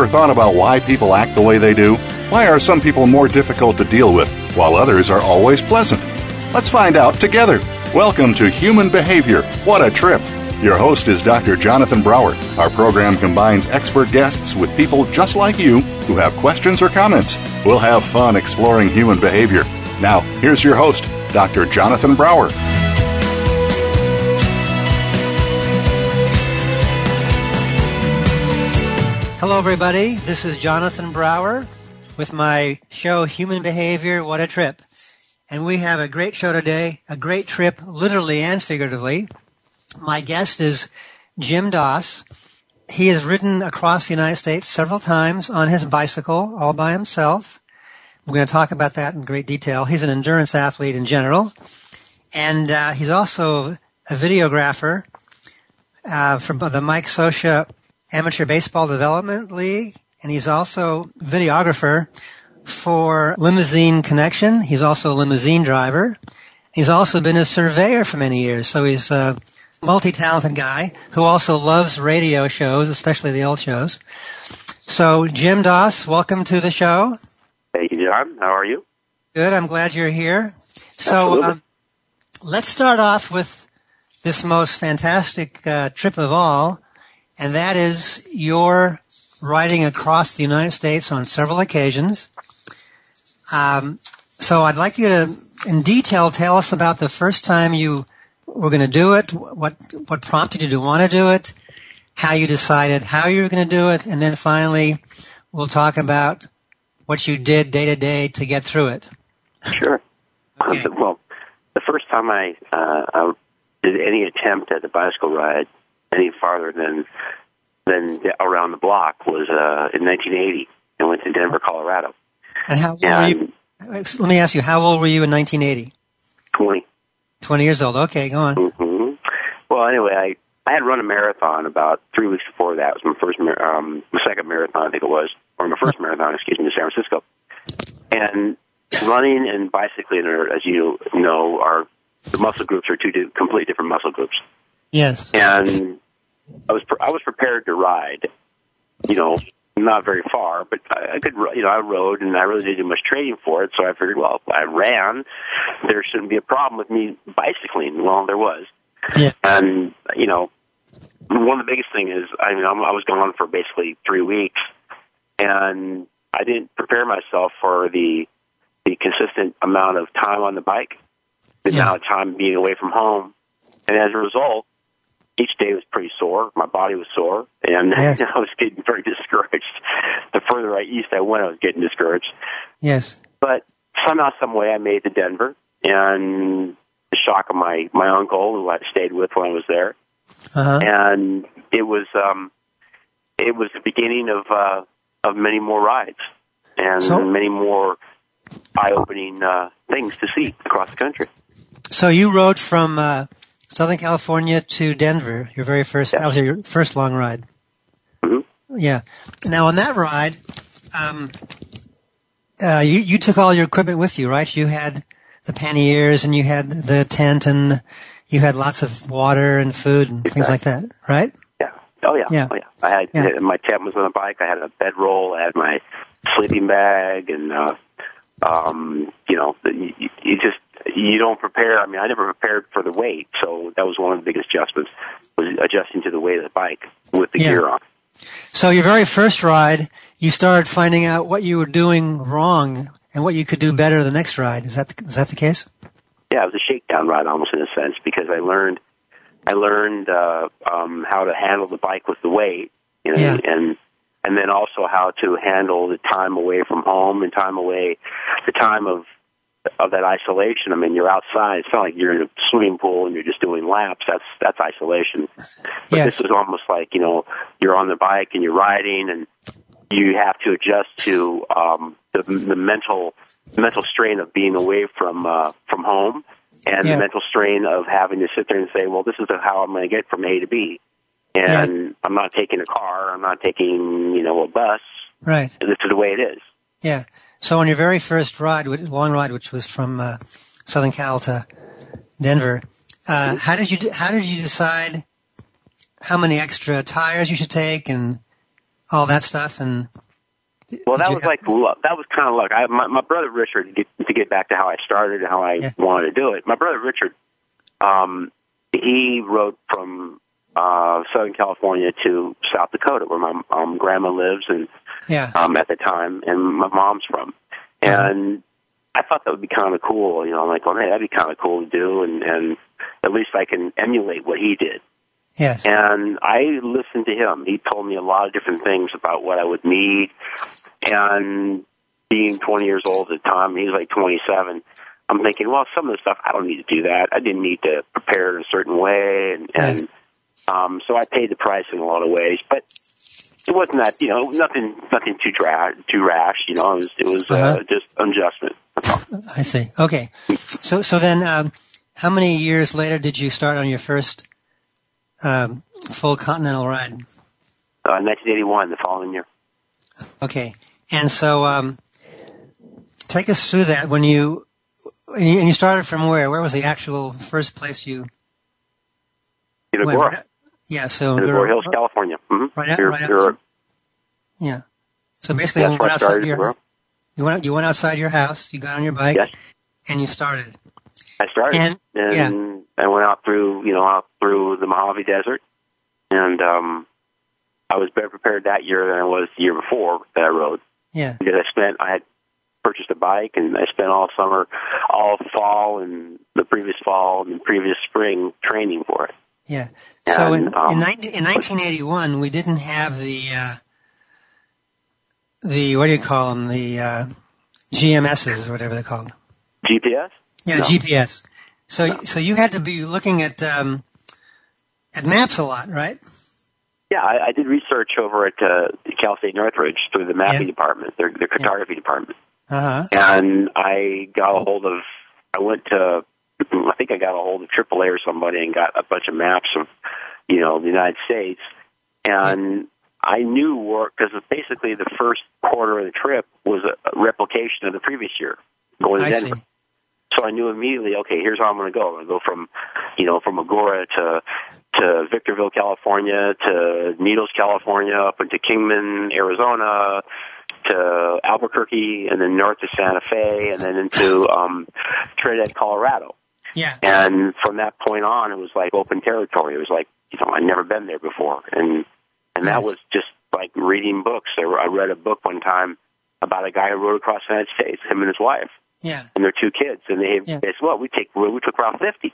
Ever thought about why people act the way they do? Why are some people more difficult to deal with, while others are always pleasant? Let's find out together. Welcome to Human Behavior. What a trip! Your host is Dr. Jonathan Brower. Our program combines expert guests with people just like you who have questions or comments. We'll have fun exploring human behavior. Now, here's your host, Dr. Jonathan Brower. Hello, everybody. This is Jonathan Brower with my show, Human Behavior What a Trip. And we have a great show today, a great trip, literally and figuratively. My guest is Jim Doss. He has ridden across the United States several times on his bicycle, all by himself. We're going to talk about that in great detail. He's an endurance athlete in general. And uh, he's also a videographer uh, from the Mike Scioscia Amateur Baseball Development League, and he's also videographer for Limousine Connection. He's also a limousine driver. He's also been a surveyor for many years, so he's a multi-talented guy who also loves radio shows, especially the old shows. So, Jim Doss, welcome to the show. Thank you, John. How are you? Good. I'm glad you're here. So, um, let's start off with this most fantastic uh, trip of all and that is your riding across the United States on several occasions. Um, so I'd like you to, in detail, tell us about the first time you were going to do it, what what prompted you to want to do it, how you decided how you were going to do it, and then finally we'll talk about what you did day to day to get through it. Sure. Okay. Well, the first time I, uh, I did any attempt at a bicycle ride any farther than than around the block was uh, in 1980. I went to Denver, Colorado. And how old And were you? Let me ask you, how old were you in 1980? 20. 20 years old. Okay, go on. hmm Well, anyway, I I had run a marathon about three weeks before that. It was my first, um, my second marathon, I think it was, or my first marathon, excuse me, in San Francisco. And running and bicycling are, as you know, are the muscle groups are two di- completely different muscle groups. Yes. and I was I was prepared to ride. You know, not very far, but I, I could. You know, I rode, and I really didn't do much training for it. So I figured, well, if I ran, there shouldn't be a problem with me bicycling. Well, there was, Yeah. and you know, one of the biggest thing is, I mean, I'm, I was gone for basically three weeks, and I didn't prepare myself for the the consistent amount of time on the bike, the Yeah. amount of time being away from home, and as a result, each day was pretty sore. My body was sore, and Yes. I was getting very discouraged. The further I east I went, I was getting discouraged. Yes. But somehow, some way, I made it to Denver, and the shock of my my uncle, who I stayed with when I was there, Uh-huh. and it was um, it was the beginning of uh, of many more rides and So- many more eye opening uh, things to see across the country. So you rode from uh, Southern California to Denver. Your very first. That was your first long ride. Mhm. Yeah. Now on that ride, um, uh, you you took all your equipment with you, right? You had the panniers and you had the tent and you had lots of water and food and things like that, right? Yeah. Oh yeah. Yeah. Oh yeah. I had Yeah. my tent was on the bike. I had a bedroll. I had my sleeping bag, and uh, um, you know, you, you just you don't prepare. I mean, I never prepared for the weight, so that was one of the biggest adjustments was adjusting to the weight of the bike with the Yeah. gear on. So your very first ride, you started finding out what you were doing wrong and what you could do better the next ride. Is that the, is that the case? Yeah, it was a shakedown ride almost in a sense because I learned I learned uh, um, how to handle the bike with the weight, you know, Yeah. and and then also how to handle the time away from home and time away, the time of of that isolation. I mean, you're outside. It's not like you're in a swimming pool and you're just doing laps. That's that's isolation. But Yes. this is almost like you know you're on the bike and you're riding and you have to adjust to um, the, the mental mental strain of being away from uh, from home and Yeah. the mental strain of having to sit there and say, well, this is how I'm going to get from A to B, and I'm not taking a car, I'm not taking you know a bus. Right. This is the way it is. Yeah. So on your very first ride, long ride, which was from uh, Southern Cal to Denver, uh, how did you how did you decide how many extra tires you should take and all that stuff? And Well, that was have- like luck. That was kind of luck. I, my, my brother Richard, to get, to get back to how I started and how I Yeah. wanted to do it. My brother Richard, um, he rode from uh, Southern California to South Dakota, where my um, grandma lives, and yeah, um, at the time, and my mom's from. And I thought that would be kind of cool. You know, I'm like, well, hey, that'd be kind of cool to do, and and at least I can emulate what he did. yes, And I listened to him. He told me a lot of different things about what I would need. And being 20 years old at the time, he was like 27. I'm thinking, well, some of the stuff I don't need to do that. I didn't need to prepare in a certain way, and, and um, so I paid the price in a lot of ways. But it wasn't that, you know, nothing, nothing too dra- too rash. You know, it was, it was uh, Uh-huh. just adjustment. I see. Okay. So so then, um, how many years later did you start on your first um, full continental ride? Uh, 1981, the following year. Okay. And so, um, take us through that when you, and you started from where? Where was the actual first place you? Agoura, Yeah, so in Agoura Hills, California. Mm-hmm. Right out- You're- right Yeah. So basically, you went outside your you went you went outside your house. You got on your bike Yes. and you started. I started And- and, I went out through you know out through the Mojave Desert, and um, I was better prepared that year than I was the year before that I rode Yeah. because I spent I had purchased a bike and I spent all summer, all fall and the previous fall and the previous spring training for it. Yeah. So in, um, in, 19, in 1981, we didn't have the uh, the what do you call them? The uh, GMSs or whatever they're called. GPS? Yeah, No. GPS. So so you had to be looking at um, at maps a lot, right? Yeah, I, I did research over at uh, Cal State Northridge through the mapping Yeah. department, their, their cartography department. Uh huh. and I got a hold of. I went to. I think I got a hold of AAA or somebody and got a bunch of maps of, you know, the United States, and I knew where because basically the first quarter of the trip was a replication of the previous year going to I Denver. see. So I knew immediately, okay, here's how I'm going to go. I'm going to go from, you know, from Agoura to to Victorville, California, to Needles, California, up into Kingman, Arizona, to Albuquerque, and then north to Santa Fe, and then into um, Trinidad, Colorado. Yeah. And from that point on, it was like open territory. It was like, you know, I'd never been there before, and and that Yes. was just like reading books. I I read a book one time about a guy who rode across the United States, him and his wife Yeah. and their two kids, and they, Yeah. they said, "Well, we take we took Route 50,"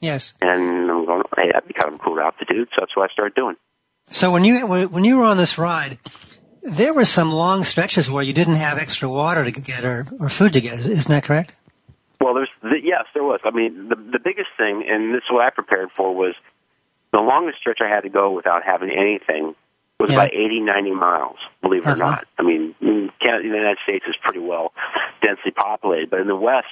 Yes. and I'm going, "Hey, that'd be kind of a cool route to do." So that's what I started doing. So when you when you were on this ride, there were some long stretches where you didn't have extra water to get or, or food to get. Is- Isn't that correct? Well, there's the, yes, there was. I mean, the the biggest thing, and this is what I prepared for, was the longest stretch I had to go without having anything was Yeah. about 80, 90 miles. Believe it or Uh-huh. not. I mean, Canada, the United States is pretty well densely populated, but in the West.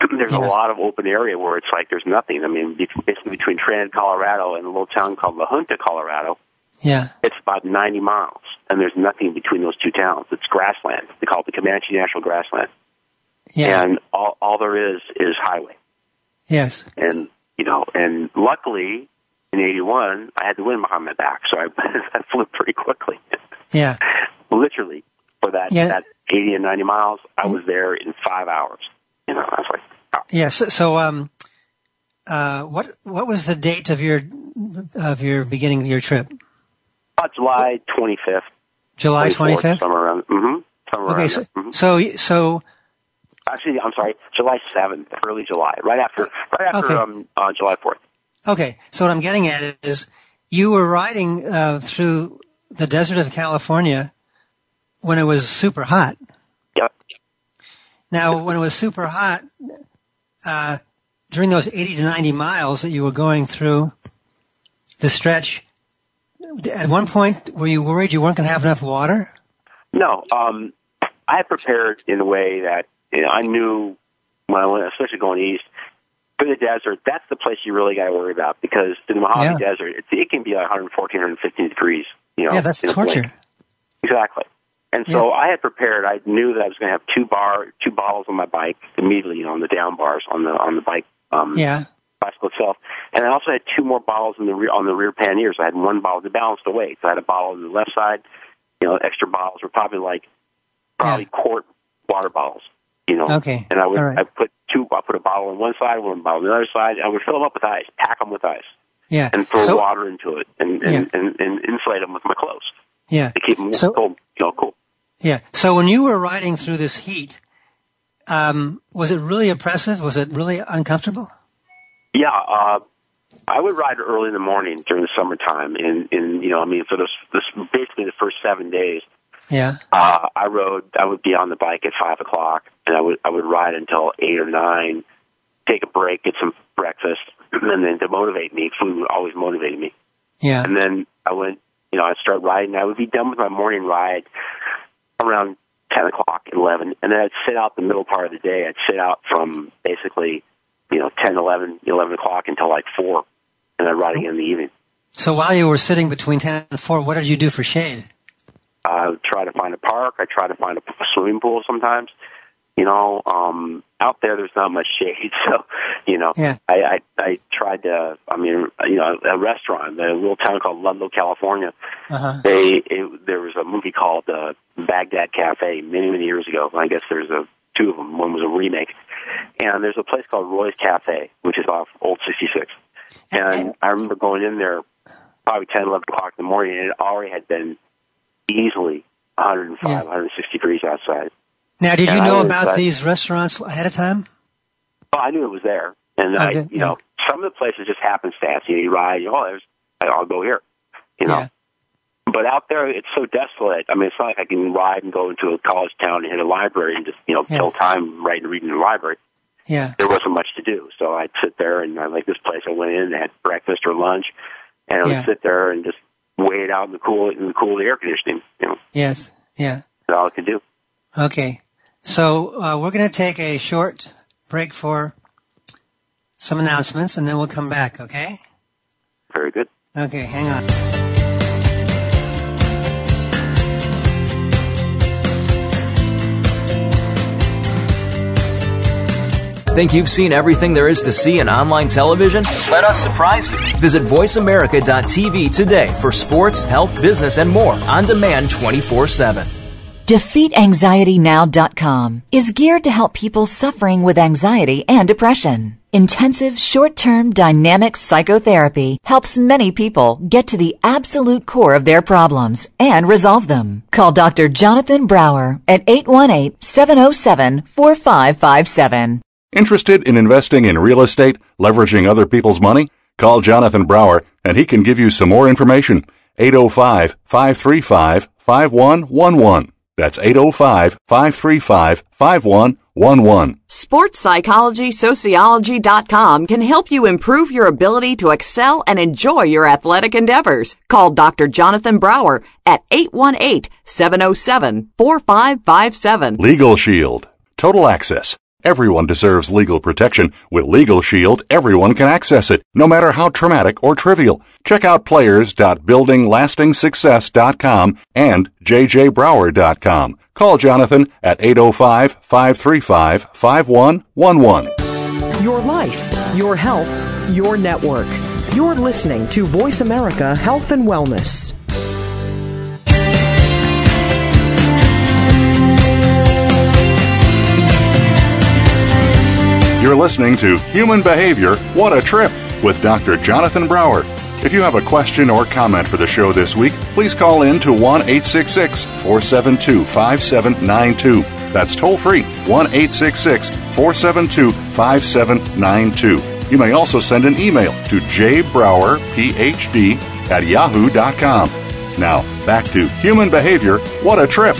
There's Yeah. a lot of open area where it's like there's nothing. I mean, basically between Trinidad, Colorado, and a little town called La Junta, Colorado, Yeah. it's about 90 miles, and there's nothing between those two towns. It's grassland. They call it the Comanche National Grassland, Yeah. and all all there is is highway. yes. And you know, and luckily in '81 I had the wind behind my back, so I, I flew pretty quickly. Yeah. Literally for that Yeah. that 80 and 90 miles, I was there in five hours. You know, I was like, oh, Yeah. So, so um, uh, what what was the date of your of your beginning of your trip? about July 25th, July 24th, twenty fifth. somewhere around. Mm-hmm, somewhere Okay. around So. Mhm. so so Actually, I'm sorry, July 7th, early July, right after right after Okay. um, uh, July 4th. Okay, so what I'm getting at is you were riding uh, through the desert of California when it was super hot. Yep. Now, when it was super hot, uh, during those 80 to 90 miles that you were going through the stretch, at one point were you worried you weren't going to have enough water? No, um, I prepared in a way that you know, I knew when I went, especially going east, through the desert, that's the place you really got to worry about because in the Mojave Yeah. Desert, it, it can be like 114, 115 degrees. You know, yeah, that's in a blink. torture. Exactly. And so I had prepared. I knew that I was going to have two bar, two bottles on my bike immediately, you know, on the down bars on the on the bike um, Yeah, bicycle itself. And I also had two more bottles in the rear, on the rear panniers. I had one bottle to balance the weight. So I had a bottle on the left side. You know, extra bottles were probably like probably Yeah. quart water bottles. You know, Okay. And I would right. I put two. I put a bottle on one side, one bottle on the other side. I would fill them up with ice, pack them with ice, yeah. and throw so, water into it, and and, Yeah. and and insulate them with my clothes yeah. to keep them So- cold. You know, cool. Yeah. So when you were riding through this heat, um, was it really oppressive? Was it really uncomfortable? Yeah, uh, I would ride early in the morning during the summertime, and and you know, I mean, for this this basically the first seven days. Yeah. Uh, I rode. I would be on the bike at five o'clock, and I would I would ride until eight or nine, take a break, get some breakfast, and then to motivate me, food would always motivated me. Yeah. And then I went, you know, I'd start riding. I would be done with my morning ride around ten o'clock, eleven, and then I'd sit out the middle part of the day. I'd sit out from basically, you know, ten, eleven, eleven o'clock until like four, and I'd ride again in the evening. So while you were sitting between 10 and 4, what did you do for shade? I try to find a park. I try to find a swimming pool sometimes. You know, um, out there there's not much shade, so you know, Yeah. I, I I tried to. I mean, you know, a restaurant, a little town called Ludlow, California. Uh-huh. They it, there was a movie called uh, Baghdad Cafe many many years ago. I guess there's a two of them. One was a remake, and there's a place called Roy's Cafe, which is off Old 66. And I remember going in there probably 10, 11 o'clock in the morning, and it already had been easily 105, Yeah. 160 degrees outside. Now, did you Yeah, know about these restaurants ahead of time? Well, I knew it was there, and I, Okay, you know, some of the places just happenstance. You, know, you ride, you know, oh, there's, I'll go here, you know. Yeah. But out there, it's so desolate. I mean, it's not like I can ride and go into a college town and hit a library and just, you know, Yeah. kill time writing and reading in the library. Yeah. There wasn't much to do, so I'd sit there and I like this place. I went in and had breakfast or lunch, and I would Yeah. sit there and just wait out in the cool in the cool air conditioning. You know, Yes. Yeah. that's all I could do. Okay. So uh, we're going to take a short break for some announcements, and then we'll come back. Okay. Very good. Okay. Hang on. Think you've seen everything there is to see in online television? Let us surprise you. Visit VoiceAmerica.tv today for sports, health, business, and more on demand 24 7. DefeatAnxietyNow.com is geared to help people suffering with anxiety and depression. Intensive short-term dynamic psychotherapy helps many people get to the absolute core of their problems and resolve them. Call Dr. Jonathan Brower at 818-707-4557. Interested in investing in real estate, leveraging other people's money? Call Jonathan Brower and he can give you some more information. 805 535 5111. That's 805 535 5111. SportsPsychologySociology.com can help you improve your ability to excel and enjoy your athletic endeavors. Call Dr. Jonathan Brower at 818-707-4557. Legal Shield. Total access. Everyone deserves legal protection. With Legal Shield, everyone can access it, no matter how traumatic or trivial. Check out players.buildinglastingsuccess.com and jjbrower.com. Call Jonathan at 805 535 5111. Your life, your health, your network. You're listening to Voice America Health and Wellness. You're listening to Human Behavior What a Trip with Dr. Jonathan Brower. If you have a question or comment for the show this week, please call in to 1 866 472 5792. That's toll free 1 866 472 5792. You may also send an email to jbrowerphd at yahoo.com. Now, back to human behavior. What a trip!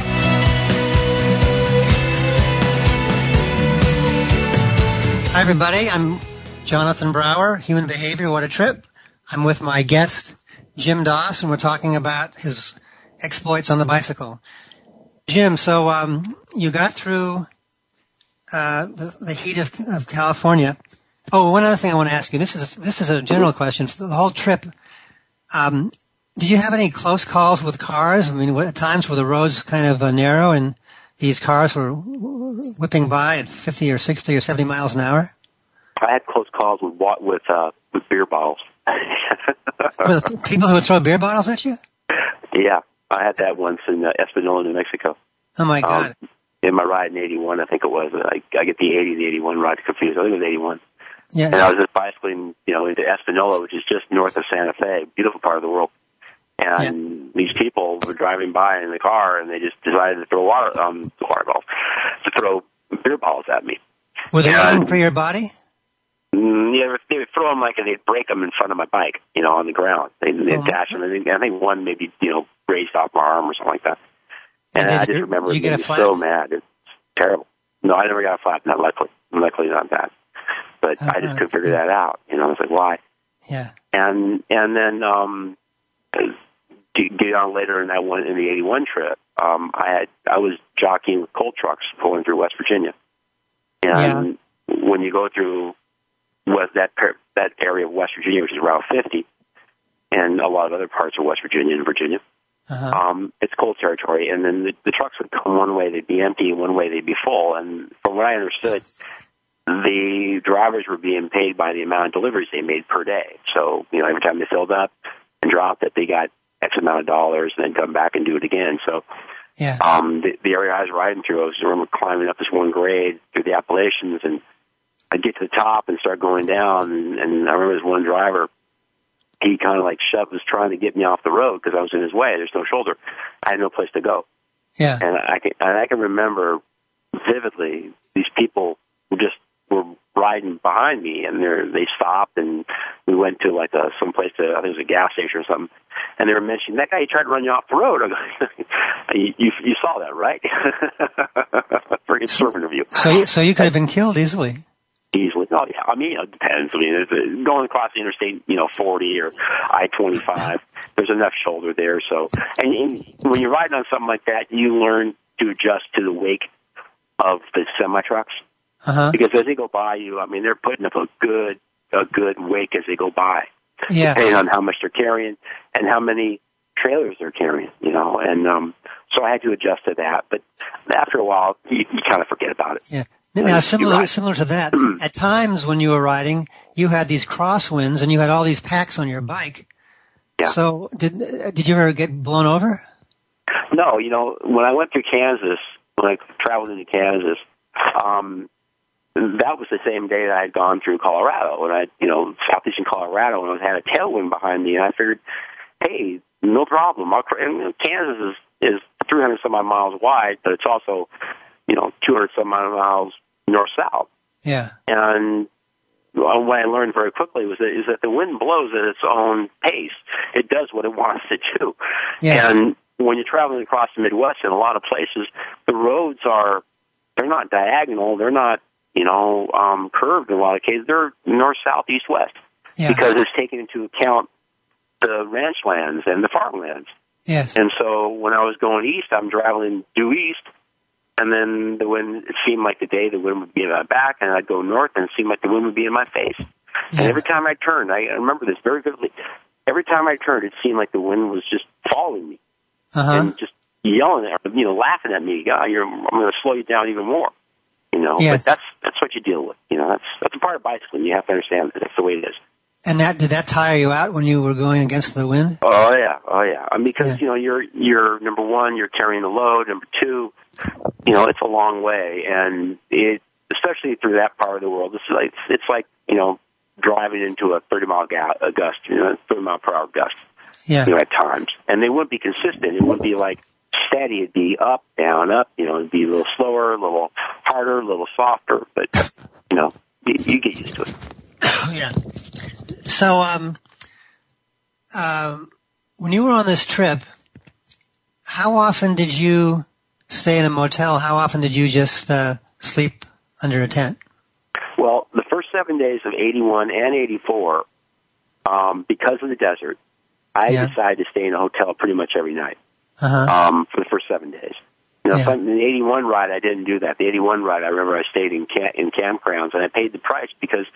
Hi, everybody. I'm Jonathan Brower, Human Behavior. What a trip. I'm with my guest, Jim Doss, and we're talking about his exploits on the bicycle. Jim, so um, you got through uh, the, the, heat of, of, California. Oh, one other thing I want to ask you. This is this is a general question. For the whole trip, um, did you have any close calls with cars? I mean, at times were the roads kind of uh, narrow and these cars were whipping by at 50 or 60 or 70 miles an hour? I had close calls with with uh, with beer bottles. with people who would throw beer bottles at you? Yeah, I had that once in uh, Espanola, New Mexico. Oh my um, God! Um, in my ride in '81, I think it was. I, I get the '80, the '81 ride confused. I think it was '81. Yeah. And I was just bicycling, you know, into Espanola, which is just north of Santa Fe, beautiful part of the world. And yeah. these people were driving by in the car, and they just decided to throw water, um, water balls, to throw beer balls at me. Were they aiming for your body? Mm, yeah, they would throw them like and they'd break them in front of my bike, you know, on the ground. They would oh, dash them. I think, I think one maybe, you know, raised off my arm or something like that. And, and I just remember you being so mad. It's terrible. No, I never got a flat. Not luckily. Luckily, not that. But I just couldn't figure that out. You know, I was like, why? Yeah. And and then um, get on later in that one in the '81 trip, um, I had I was jockeying with coal trucks pulling through West Virginia, and yeah. when you go through was that that area of West Virginia, which is Route 50, and a lot of other parts of West Virginia and Virginia, uh-huh. um, it's coal territory. And then the, the trucks would come one way, they'd be empty, and one way they'd be full. And from what I understood, the drivers were being paid by the amount of deliveries they made per day. So you know, every time they filled up and dropped it, they got X amount of dollars, and then come back and do it again. So. Yeah. Um, the, the area I was riding through, I was remember climbing up this one grade through the Appalachians, and I'd get to the top and start going down. And, and I remember this one driver, he kind of like shoved, was trying to get me off the road because I was in his way. There's no shoulder. I had no place to go. Yeah. And I can, and I can remember vividly these people were just were riding behind me and they they stopped and we went to like a some place to I think it was a gas station or something and they were mentioning that guy he tried to run you off the road. you, you you saw that right? Very conservative of you. So you, so you could have been killed easily easily. Oh yeah, I mean it depends. I mean, it's, going across the interstate, you know, 40 or I-25, there's enough shoulder there. So, and, and when you're riding on something like that, you learn to adjust to the wake of the semi trucks uh-huh. because as they go by you, I mean, they're putting up a good a good wake as they go by. Yeah. Depending on how much they're carrying and how many trailers they're carrying, you know, and um, so I had to adjust to that. But after a while, you, you kind of forget about it. Yeah. Now, similar similar to that, at times when you were riding, you had these crosswinds and you had all these packs on your bike. Yeah. So did did you ever get blown over? No, you know when I went through Kansas, when I traveled into Kansas, um, that was the same day that I had gone through Colorado, and I, you know, southeastern Colorado, and I had a tailwind behind me, and I figured, hey, no problem. I'll, and Kansas is is 300 some odd miles wide, but it's also, you know, 200 some odd miles north south. Yeah. And uh, what I learned very quickly was that is that the wind blows at its own pace. It does what it wants to do. Yeah. And when you're traveling across the Midwest in a lot of places, the roads are they're not diagonal, they're not, you know, um curved in a lot of cases. They're north, south, east, west. Yeah. Because it's taking into account the ranch lands and the farmlands. Yes. And so when I was going east, I'm traveling due east and then the wind, it seemed like the day the wind would be in my back, and I'd go north, and it seemed like the wind would be in my face. Yeah. And every time I turned, I, remember this very vividly. Every time I turned, it seemed like the wind was just following me uh-huh. and just yelling at me, you know, laughing at me. God, you're, I'm going to slow you down even more. You know, yes. but that's what you deal with. You know, that's that's a part of bicycling. You have to understand that that's the way it is. And that did that tire you out when you were going against the wind? Oh yeah, oh yeah. I mean, because yeah. you know you're you're number one, you're carrying the load. Number two, you know it's a long way, and it especially through that part of the world. It's like it's like you know driving into a 30 mile ga- a gust, you know, 30 mile per hour gust. Yeah. You know, at times, and they wouldn't be consistent. It wouldn't be like steady. It'd be up, down, up. You know, it'd be a little slower, a little harder, a little softer. But you know, you, you get used to it. yeah. So, um, um, when you were on this trip, how often did you stay in a motel? How often did you just uh, sleep under a tent? Well, the first seven days of 81 and 84, um, because of the desert, I Yeah. decided to stay in a hotel pretty much every night Uh-huh. um, for the first seven days. You know, Yeah. in the 81 ride, I didn't do that. The 81 ride, I remember I stayed in camp, in campgrounds, and I paid the price because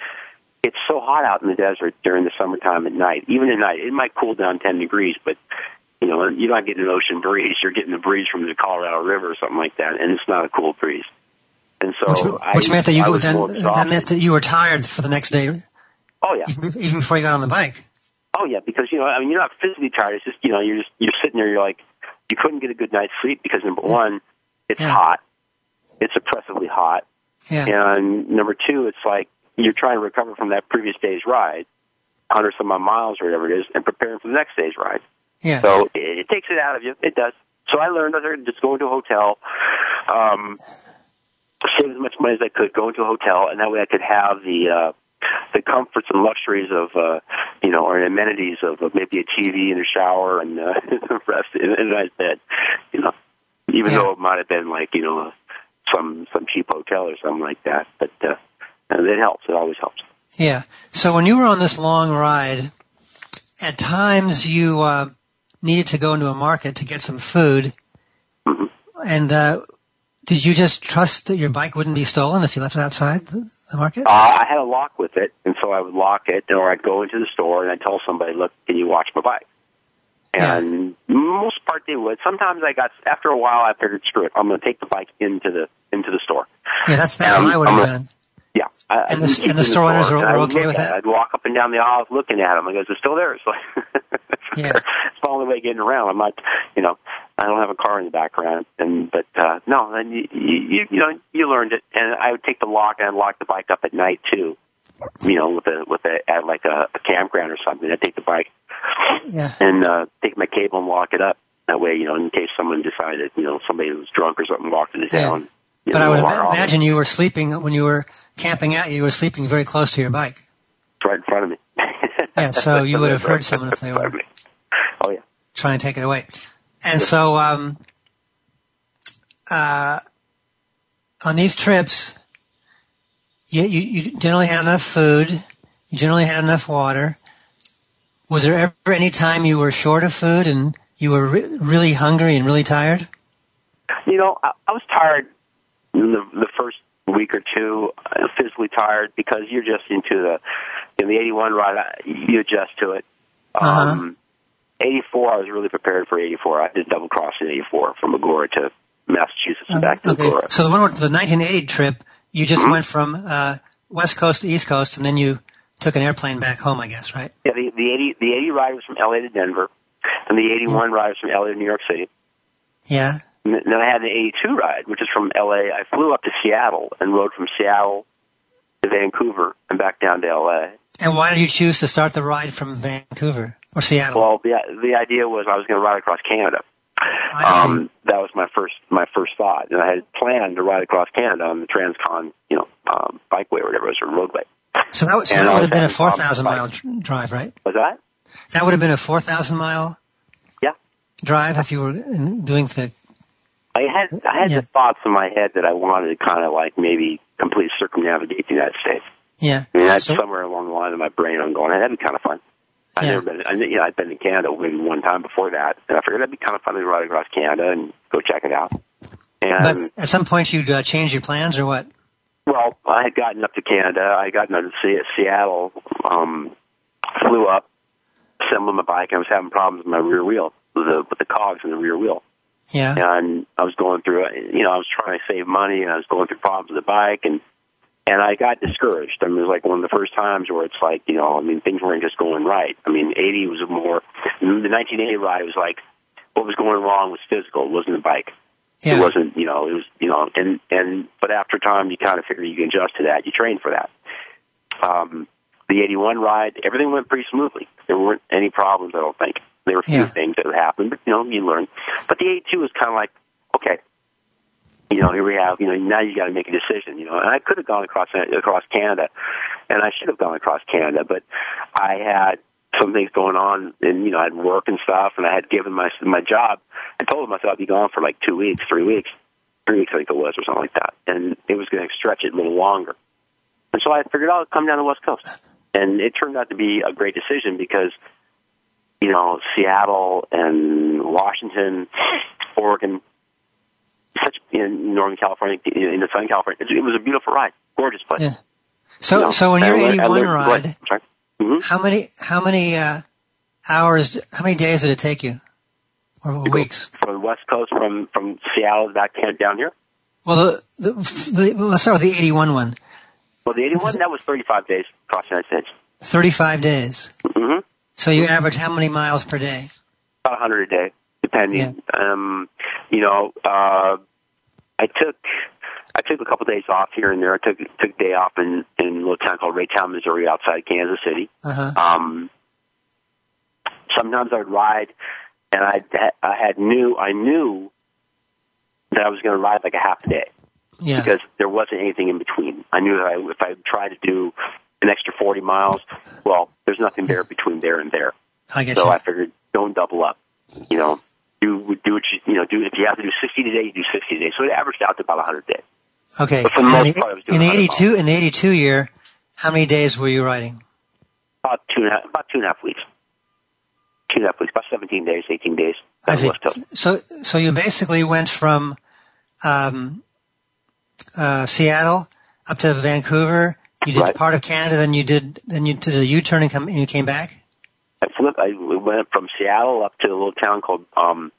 it's so hot out in the desert during the summertime at night. Even at night, it might cool down 10 degrees, but you know, you're not getting an ocean breeze. You're getting the breeze from the Colorado River or something like that, and it's not a cool breeze. And so, which, I, which meant that you I then that meant that you were tired for the next day, oh yeah, even, even before you got on the bike. Oh yeah, because you know, I mean, you're not physically tired. It's just you know, you're just you're sitting there. You're like, you couldn't get a good night's sleep because number one, it's Yeah. hot, it's oppressively hot, Yeah. and number two, it's like you're trying to recover from that previous day's ride, hundred some odd miles or whatever it is, and preparing for the next day's ride. Yeah. So it, it takes it out of you. It does. So I learned started just going to a hotel, um, save as much money as I could, go into a hotel, and that way I could have the uh, the comforts and luxuries of uh, you know, or amenities of uh, maybe a TV and a shower and uh, rest in, a nice bed. You know, even Yeah. though it might have been like you know some some cheap hotel or something like that, but uh, it helps. It always helps. Yeah. So when you were on this long ride, at times you uh, needed to go into a market to get some food, Mhm. and uh, did you just trust that your bike wouldn't be stolen if you left it outside the, the market? Uh, I had a lock with it, and so I would lock it, or I'd go into the store and I'd tell somebody, "Look, can you watch my bike?" Yeah. And most part they would. Sometimes I got after a while I figured, screw it, I'm going to take the bike into the into the store. yeah, that's that's um, what I would have done. Yeah, I, And the- and the in store owners were- okay with that? it. I'd walk up and down the aisles looking at them. I go, "Is it still there?" It's like, Yeah. it's the only way of getting around. I'm not, you know, I don't have a car in the background, and but uh, no, and you, you you know you learned it, and I would take the lock and lock the bike up at night too. You know, with a with a at like a, a campground or something. I'd take the bike Yeah. and uh, take my cable and lock it up. That way, you know, in case someone decided, you know, somebody was drunk or something walked into Yeah. town. But know, I would imagine you were sleeping when you were camping out. You were sleeping very close to your bike. It's right in front of me. Yeah, so you would have heard someone if they Right in front were. Oh yeah. trying to take it away. And so, um, uh, on these trips, you, you, you generally had enough food. You generally had enough water. Was there ever any time you were short of food and you were re- really hungry and really tired? You know, I, I was tired in the, the first week or two, uh, physically tired because you're just into the in the 81 ride. You adjust to it. Uh-huh. Um, 84, I was really prepared for 84. I did double cross in 84 from Agoura to Massachusetts and back to okay. Agoura. So the one the 1980 trip, you just went from uh, west coast to east coast, and then you took an airplane back home, I guess, right? Yeah, the, the 80 the 80 ride was from LA to Denver, and the 81 ride was from LA to New York City. Yeah. And then I had the 82 ride, which is from LA. I flew up to Seattle and rode from Seattle to Vancouver and back down to LA. And why did you choose to start the ride from Vancouver or Seattle? Well, the the idea was I was going to ride across Canada. Um, that was my first my first thought, and I had planned to ride across Canada on the Transcon, you know, um, bikeway or whatever it was, or roadway. So that, so that would have been a 4,000 mile drive, right? Was that? That would have been a 4,000 mile Yeah. drive if you were doing the. I had I had Yeah. the thoughts in my head that I wanted to kind of like maybe completely circumnavigate the United States. Yeah. I mean, that's So- somewhere along the line of my brain. I'm going, that'd be kind of fun. I've Yeah. never been. I, you know, I'd been to Canada maybe one time before that, and I figured that'd be kind of fun to ride across Canada and go check it out. And but at some point you'd uh, change your plans or what? well, I had gotten up to Canada. I had gotten up to Se- Seattle. Um, flew up, assembled my bike. I was having problems with my rear wheel, with the, with the cogs in the rear wheel. Yeah. and I was going through, you know, I was trying to save money, and I was going through problems with the bike, and and I got discouraged. I mean, it was like one of the first times where it's like, you know, I mean, things weren't just going right. I mean, 80 was more, the 1980 ride was like, what was going wrong was physical, it wasn't the bike. Yeah. It wasn't, you know, it was, you know, and, and, but after time, you kind of figure you can adjust to that. You train for that. Um, the 81 ride, everything went pretty smoothly. There weren't any problems, I don't think. There were a few Yeah. things that happened, but, you know, you learn. But the 82 was kind of like, okay, you know, here we have, you know, now you got to make a decision, you know. And I could have gone across across Canada and I should have gone across Canada, but I had some things going on, and you know, I had work and stuff, and I had given my my job. I told myself I'd be gone for like two weeks, three weeks, three weeks I think it was, or something like that, and it was going to stretch it a little longer. And so I figured I'll come down the West Coast, and it turned out to be a great decision because you know Seattle and Washington, Oregon, such in Northern California, in the Southern California, it was a beautiful ride, gorgeous place. Yeah. So, You know, so when I you're learned- I 81 learned- ride. Mhm. how many, how many, uh, hours, how many days did it take you? Or weeks? from the West Coast, from from Seattle back down here. Well, the, the, the, let's start with the 81 one. Well, the 81 that was 35 days across the United States. 35 days. Mm-hmm. So you average how many miles per day? About 100 a day, depending. Um, you know, uh, I took I took a couple days off here and there. I took took a day off in in a little town called Raytown, Missouri, outside Kansas City. Uh-huh. Um, sometimes I would ride, and I I had knew I knew that I was going to ride like a half a day. Yeah. because there wasn't anything in between. I knew that I, if I tried to do an extra 40 miles, well, there's nothing there between there and there. I get So you. I figured, don't double up. You know, do do what you you know do. If you have to do 60 today, you do 60 today. So it averaged out to about 100 days. Okay. But for In most the, part, I was doing in 100 82, in the 82 year, how many days were you riding? About two and a half, about two and a half weeks. Two and a half weeks, about 17 days, 18 days. I see. So, so you basically went from, um, uh, Seattle up to Vancouver. You did Right. part of Canada, then you did, then you did a U-turn and come, and you came back? I flipped. I went from Seattle up to a little town called um,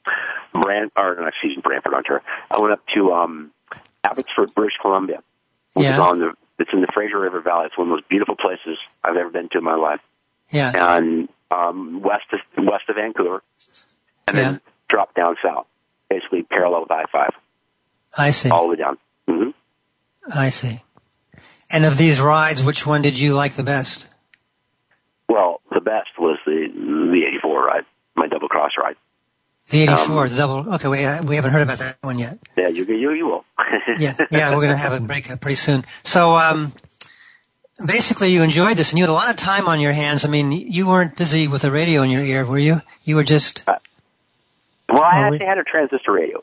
Brant, or no, excuse me, Brantford, Ontario. I went up to um, Abbotsford, British Columbia, which is on the. It's in the Fraser River Valley. It's one of the most beautiful places I've ever been to in my life, Yeah. and um, west of west of Vancouver, and Yeah. then drop down south, basically parallel with I five, I see. all the way down. hmm I see. And of these rides, which one did you like the best? Well, the best was the the eighty four ride, my double cross ride. The 84, Um, the double. Okay, we, we haven't heard about that one yet. Yeah, you you you will. Yeah, yeah, we're going to have a breakup pretty soon. So, um, basically, you enjoyed this, and you had a lot of time on your hands. I mean, you weren't busy with a radio in your ear, were you? You were just. Well, I actually had a transistor radio.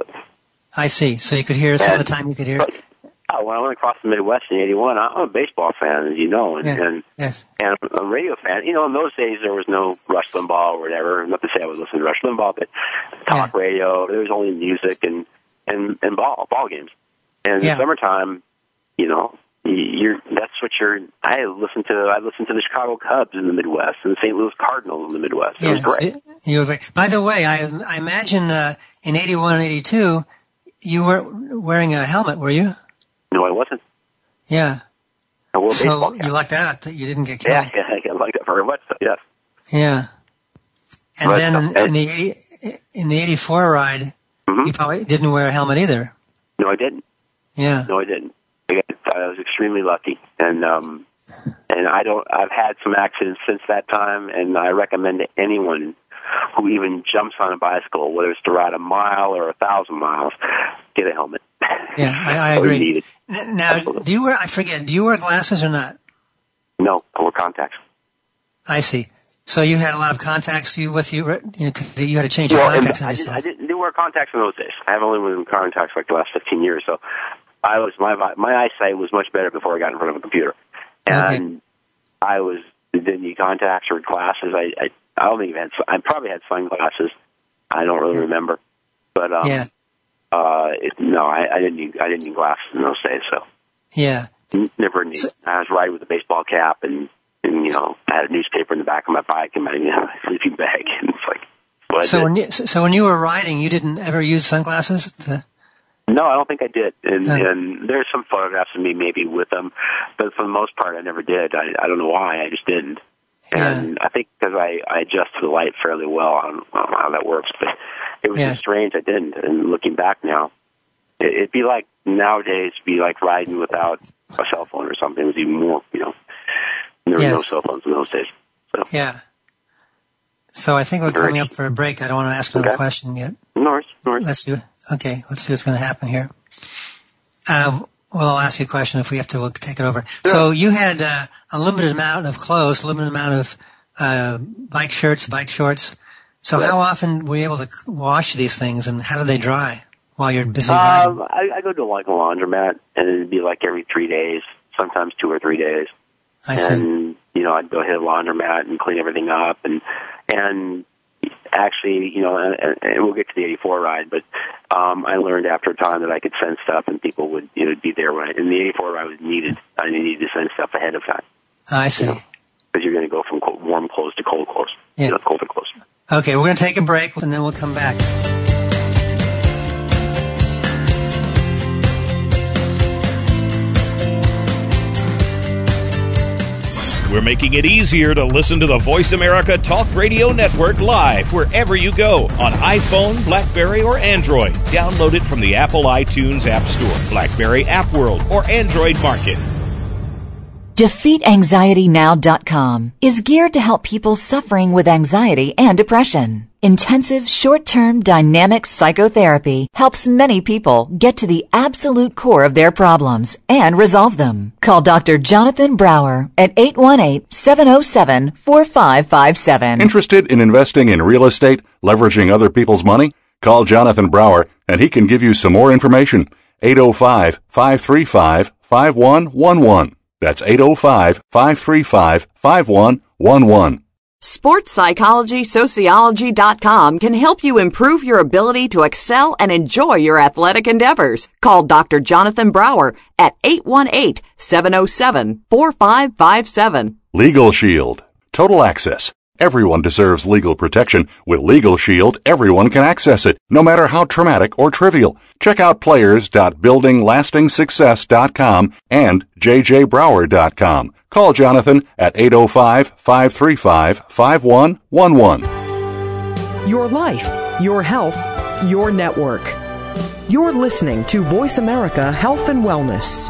I see. So you could hear some of the time. You could hear. But, oh, when I went across the Midwest in '81, I'm a baseball fan, as you know, and, Yeah. and Yes. and a radio fan. You know, in those days there was no Rush Limbaugh or whatever. Not to say I was listening to Rush Limbaugh, but talk radio. There was only music and and and ball ball games. And Yeah. in the summertime, you know, you're that's what you're. I listened to I listened to the Chicago Cubs in the Midwest and the St. Louis Cardinals in the Midwest. It was great. it- You were great. By the way, I, I imagine uh, in 81 and 82, you weren't wearing a helmet, were you? No, I wasn't. Yeah. A baseball So cap. you lucked out that you didn't get killed. yeah, yeah, I like that very much. So, yes. Yeah. And But, then uh, in the in the 84 ride, Mhm. you probably didn't wear a helmet either. No, I didn't. Yeah. No, I didn't. I, got, I was extremely lucky, and um, and I don't. I've had some accidents since that time, and I recommend to anyone who even jumps on a bicycle, whether it's to ride a mile or a thousand miles, get a helmet. Yeah, I, I agree. Now, do you wear, I forget, do you wear glasses or not? No, I wear contacts. I see. So you had a lot of contacts you with you, you know, 'cause you had to change your Well, contacts on I, did, I didn't do wear contacts in those days. I have only worn contacts like the last fifteen years. So I was my my eyesight was much better before I got in front of a computer, and I was didn't need contacts or glasses. I I, I don't think I had. I probably had sunglasses. I don't really remember, but um, yeah, uh, it, no, I, I didn't need I didn't need glasses in those days. So yeah. never need. I was riding with a baseball cap and and you know I had a newspaper in the back of my bike and my you know, sleeping bag, and it's like. What So when you, so when you were riding, you didn't ever use sunglasses? To, No, I don't think I did. And, No. and there's some photographs of me maybe with them, but for the most part, I never did. I, I don't know why. I just didn't. And I think because I, I adjust to the light fairly well. on, don't, I don't know how that works, but it was Yeah. just strange. I didn't. And looking back now, it, it'd be like nowadays, it'd be like riding without a cell phone or something. It was even more, you know, there were no cell phones in those days. So, yeah. So I think we're Very coming up for a break. I don't want to ask another Okay. question yet. no worries, no worries. Let's see. Okay, let's see what's going to happen here. Um, Well, I'll ask you a question if we have to we'll take it over. So you had uh, a limited amount of clothes, limited amount of uh, bike shirts, bike shorts. So how often were you able to wash these things, and how do they dry while you're busy riding? Um, I, I go to like a laundromat, and it'd be like every three days, sometimes two or three days. I see. and you know I'd go hit a laundromat and clean everything up and and actually you know and, and- and we'll get to the 84 ride but um I learned after a time that I could send stuff and people would you know be there when I, and the 84 ride was needed I needed to send stuff ahead of time Oh, I see. because you're going to go from cold, warm clothes to cold clothes Yeah. you know colder clothes Okay, we're going to take a break, and then we'll come back. We're making it easier to listen to the Voice America Talk Radio Network live wherever you go on iPhone, Blackberry, or Android. Download it from the Apple iTunes App Store, Blackberry App World, or Android Market. DefeatAnxietyNow.com is geared to help people suffering with anxiety and depression. Intensive short-term dynamic psychotherapy helps many people get to the absolute core of their problems and resolve them. Call Dr. Jonathan Brower at 818-707-4557. Interested in investing in real estate, leveraging other people's money? Call Jonathan Brower and he can give you some more information. 805 535 5111. That's 805 535 5111. SportsPsychologySociology.com can help you improve your ability to excel and enjoy your athletic endeavors. Call Dr. Jonathan Brower at 818-707-4557. Legal Shield. Total access. Everyone deserves legal protection. With Legal Shield, everyone can access it, no matter how traumatic or trivial. Check out players.buildinglastingsuccess.com and jjbrower.com. Call Jonathan at 805-535-5111. Your life, your health, your network. You're listening to Voice America Health and Wellness.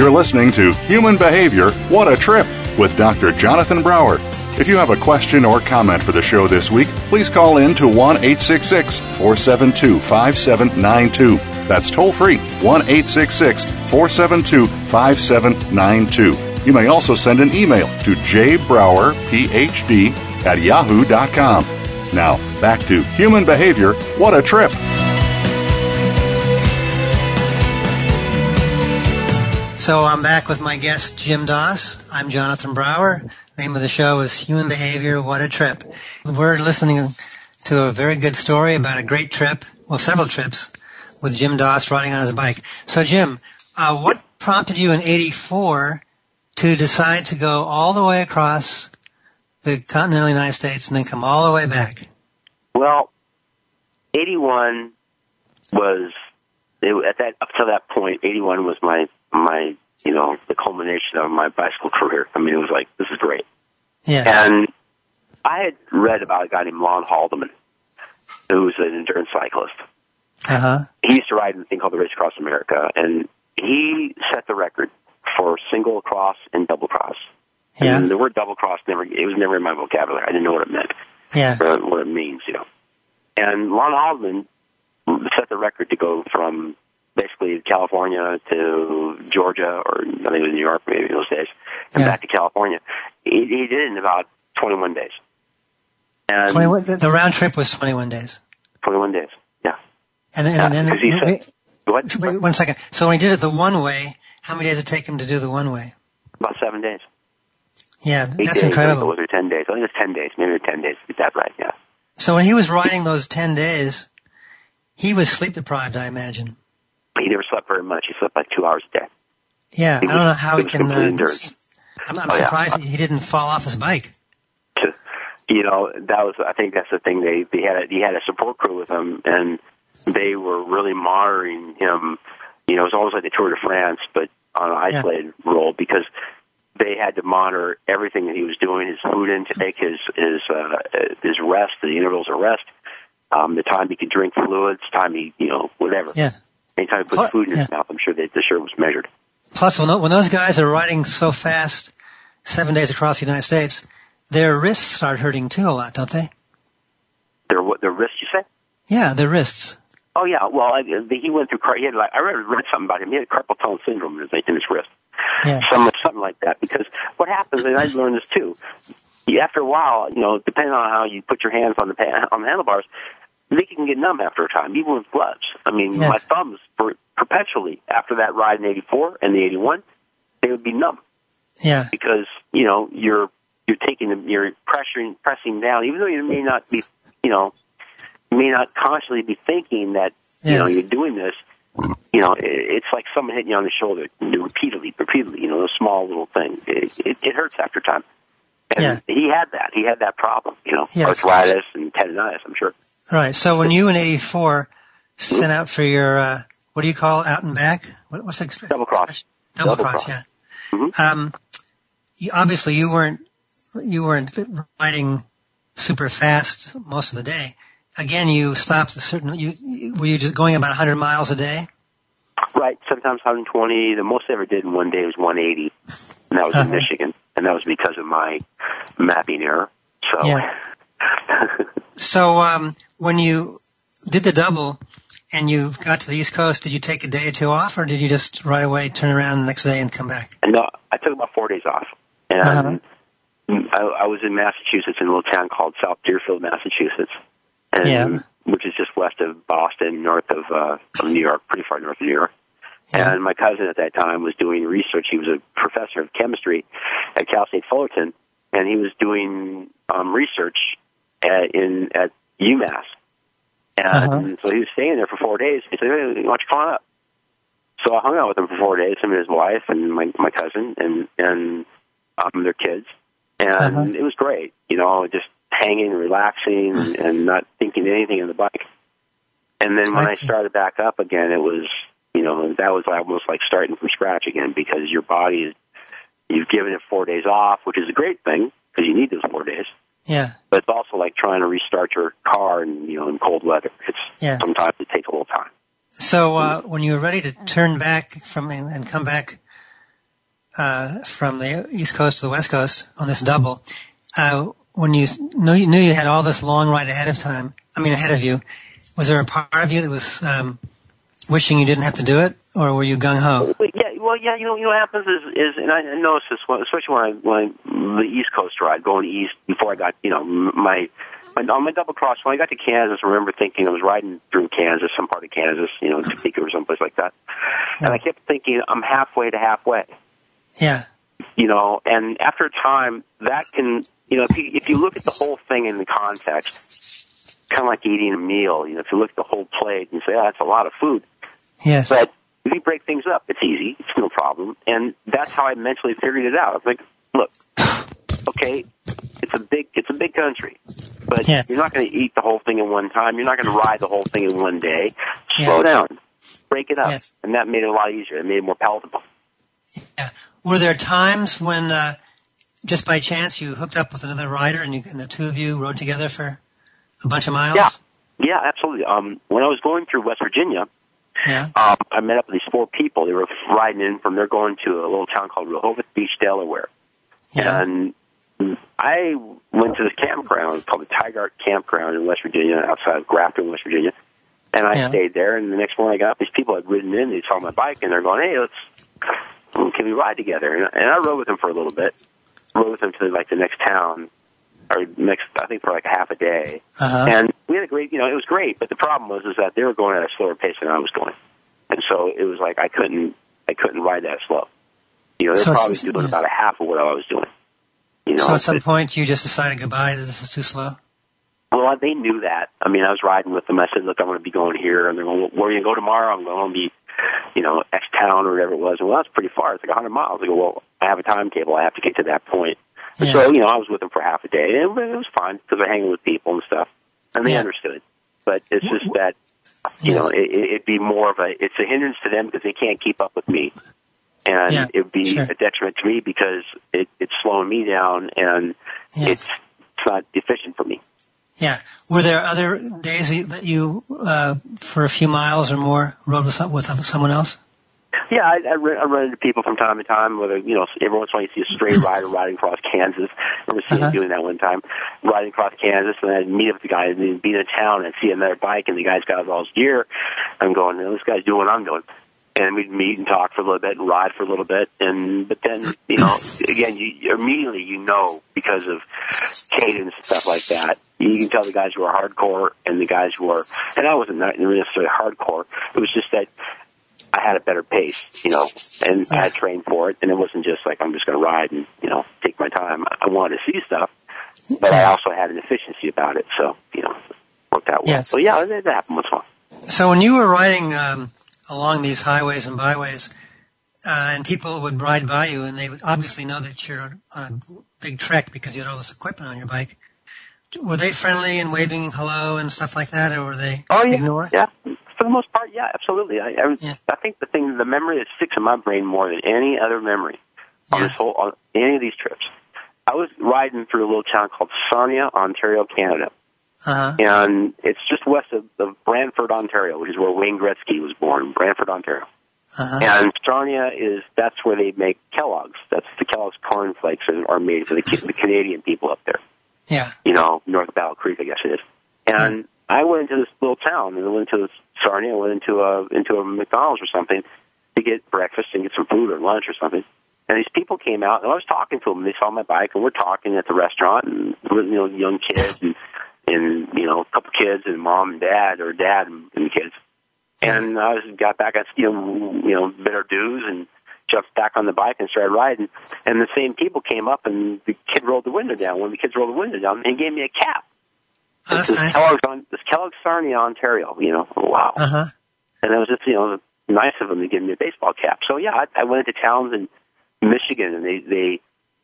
You're listening to Human Behavior What a Trip with Dr. Jonathan Brower. If you have a question or comment for the show this week, please call in to 1 866 472 5792. That's toll free 1 866 472 5792. You may also send an email to jbrowerphd at yahoo.com. Now, back to Human Behavior What a Trip. So I'm back with my guest, Jim Doss. I'm Jonathan Brower. name of the show is Human Behavior, What a Trip. We're listening to a very good story about a great trip, well, several trips, with Jim Doss riding on his bike. So, Jim, uh, what prompted you in 84 to decide to go all the way across the continental United States and then come all the way back? Well, 81 was it, at that up to that point. 81 was my my you know the culmination of my bicycle career. I mean, it was like this is great. Yeah. And I had read about a guy named Lon Haldeman, who was an endurance cyclist. Uh huh. He used to ride in a thing called the Race Across America, and he set the record for single cross and double cross. Yeah. And the word double cross never it was never in my vocabulary. I didn't know what it meant Yeah. or what it means, you know. And Lon Haldeman set the record to go from basically California to Georgia, or I think it was New York maybe in those days, and Yeah. back to California. He, he did it in about 21 days. And 21, the, the round trip was 21 days. 21 days, yeah. And then, Yeah, and then he wait, said, what? wait one second. So when he did it the one way, how many days did it take him to do the one way? About seven days. Yeah, Eight that's days, incredible. Was it 10 days? I think it was 10 days. Maybe 10 days. Is that right? Yeah. So when he was riding those 10 days, he was sleep deprived, I imagine. He never slept very much. He slept like two hours a day. Yeah, I He don't know how he he was can. Uh. I'm, I'm Oh, yeah. surprised he didn't fall off his bike. to you know that was I think that's the thing they they had a, he had a support crew with him and they were really monitoring him you know it was almost like the Tour de France but on an Yeah. isolated role because they had to monitor everything that he was doing his food intake his his uh, his rest the intervals of rest um, the time he could drink fluids time he you know whatever Yeah. Anytime you put food in your yeah. mouth I'm sure that the sure was measured Plus, when, when those guys are riding so fast, seven days across the United States, their wrists start hurting too a lot, don't they? Their what? Their wrists, you say? Yeah, their wrists. Oh yeah. Well, I, he went through. He had like I read, read something about him. He had carpal tunnel syndrome in his, in his wrist. Yeah. Some something like that. Because what happens, and I learned this too. You, after a while, you know, depending on how you put your hands on the on the handlebars, they can get numb after a time, even with gloves. I mean, Yes. my thumbs for perpetually after that ride in '84 and the '81, they would be numb Yeah. because you know you're you're taking them, you're pressuring, pressing down, even though you may not be, you know, you may not consciously be thinking that you know you're doing this. You know, it, it's like someone hitting you on the shoulder repeatedly, repeatedly. You know, a small little thing. It, it, it hurts after time. And Yeah. he had that. He had that problem. You know, Yes. arthritis and tendonitis. I'm sure. Right. So when you in '84 sent out for your uh, what do you call it, out and back? What, what's the expression? Double cross. Double, Double cross. cross. Yeah. Mhm. Um, you, obviously you weren't you weren't riding super fast most of the day. Again, you stopped a certain. You, you were you just going about 100 miles a day? Right. Sometimes 120. The most I ever did in one day was 180, and that was Uh-huh. in Michigan, and that was because of my mapping error. So. Yeah. So um, when you did the double and you got to the East Coast, did you take a day or two off, or did you just right away turn around the next day and come back? No, I took about four days off, and Uh-huh. I, I was in Massachusetts in a little town called South Deerfield, Massachusetts, and Yeah. which is just west of Boston, north of, uh, of New York, pretty far north of New York. Yeah. And my cousin at that time was doing research. He was a professor of chemistry at Cal State Fullerton, and he was doing um, research at, in at UMass. And Uh-huh. so he was staying there for four days. He said, "Hey, why don't you come on up?" So I hung out with him for four days, him and his wife and my my cousin and and um, their kids, and Uh-huh. it was great. You know, just hanging, relaxing, and, not thinking anything on the bike. And then when I I started back up again, it was you know that was almost like starting from scratch again because your body is you've given it four days off, which is a great thing because you need those four days. Yeah. But it's also like trying to restart your car in you know in cold weather. It's Yeah. sometimes it takes a little time. So uh, when you were ready to turn back from and, and come back uh, from the East Coast to the West Coast on this double, uh, when you knew, you knew you had all this long ride ahead of time, I mean ahead of you, was there a part of you that was um, wishing you didn't have to do it, or were you gung ho? Yeah, well, yeah. You know, you know what happens is, is and I noticed this, when, especially when I when I, the East Coast ride, going east before I got, you know, my. my on my double cross, when I got to Kansas, I remember thinking I was riding through Kansas, some part of Kansas, you know, Topeka or someplace like that, and I kept thinking I'm halfway to halfway. Yeah. you know, and after a time, that can, you know, if you, if you look at the whole thing in the context, kind of like eating a meal, you know, if you look at the whole plate and say, oh, that's a lot of food. Yes. But if you break things up, it's easy. It's no problem. And that's how I mentally figured it out. I was like, look, okay, it's a big, it's a big country, but Yes. you're not going to eat the whole thing in one time. You're not going to ride the whole thing in one day. Yeah. Slow down. Break it up. Yes. And that made it a lot easier. It made it more palatable. Yeah. Were there times when, uh, just by chance, you hooked up with another rider and, you, and the two of you rode together for a bunch of miles? Yeah. Yeah, absolutely. Um, when I was going through West Virginia, Yeah. um, I met up with these four people. They were riding in from, they're going to a little town called Rehoboth Beach, Delaware. Yeah. And I went to this campground called the Tygart Campground in West Virginia, outside of Grafton, West Virginia. And I Yeah. stayed there, and the next morning I got up, these people had ridden in, they saw my bike, and they're going, hey, let's, can we ride together? And, and I rode with them for a little bit. Rode with them to like the next town, or next, I think for like half a day. Uh-huh. And we had a great, you know, it was great, but the problem was is that they were going at a slower pace than I was going. And so it was like I couldn't, I couldn't ride that slow. You know, they're So probably doing yeah. about a half of what I was doing. You know, so at some but- point you just decided goodbye, this is too slow? well, they knew that. I mean, I was riding with them. I said, "Look, I'm going to be going here," and they're going, "Where are you going to go tomorrow?" I'm going to be, you know, X town or whatever it was. And, well, that's pretty far. It's like 100 miles. I go, "Well, I have a timetable. I have to get to that point." Yeah. So, you know, I was with them for half a day, and it was fine because I'm hanging with people and stuff, and they Yeah. understood. But it's just that, you Yeah. know, it, it- it'd be more of a, it's a hindrance to them because they can't keep up with me. And Yeah, it would be sure. a detriment to me because it, it's slowing me down and Yes. it's, it's not efficient for me. Yeah. Were there other days that you- uh, for a few miles or more, rode with, with someone else? Yeah, I, I, run, I run into people from time to time. Whether you know, every once in a while you see a stray rider riding across Kansas. I remember seeing Uh-huh. him doing that one time, riding across Kansas, and I'd meet up with the guy and be in a town and see another bike, and the guy's got all his gear. I'm going, "Man, this guy's doing what I'm doing. And we'd meet and talk for a little bit and ride for a little bit, and but then you know, again, you immediately you know because of cadence and stuff like that. You can tell the guys who are hardcore and the guys who are, and I wasn't necessarily hardcore. It was just that I had a better pace, you know, and I had trained for it, and it wasn't just like I'm just going to ride and you know take my time. I wanted to see stuff, but I also had an efficiency about it, so you know, worked out well. Yes. So yeah, that that happened once while. So when you were riding um, along these highways and byways, uh, and people would ride by you, and they would obviously know that you're on a big trek because you had all this equipment on your bike. Were they friendly and waving hello and stuff like that, or were they Oh yeah, ignore? yeah. For the most part, yeah, absolutely. I, I, was- Yeah. I think the thing, the memory that sticks in my brain more than any other memory on this whole, on any of these trips. I was riding through a little town called Sarnia, Ontario, Canada, Uh-huh. and it's just west of, of Brantford, Ontario, which is where Wayne Gretzky was born, Brantford, Ontario. Uh-huh. And Sarnia is that's where they make Kellogg's. That's the Kellogg's cornflakes are, are made for the, the Canadian people up there Yeah. you know, north of Battle Creek, I guess it is. And I went into this little town, and I went into Sarnia, went into a into a McDonald's or something to get breakfast and get some food or lunch or something. And these people came out, and I was talking to them. They saw my bike, and we're talking at the restaurant, and you know, young kids, and and you know, a couple kids, and mom and dad, or dad and, and kids. And I was got back, I you know, you know, bit our dues, and jumped back on the bike and started riding. And the same people came up, and the kid rolled the window down. One of the kids rolled the window down, and gave me a cap. Oh, that's This nice. Kellogg's on this Kellogg's Sarnia, Ontario. You know, wow. Uh-huh. And it was just you know nice of them to give me a baseball cap. So yeah, I, I went into towns in Michigan, and they they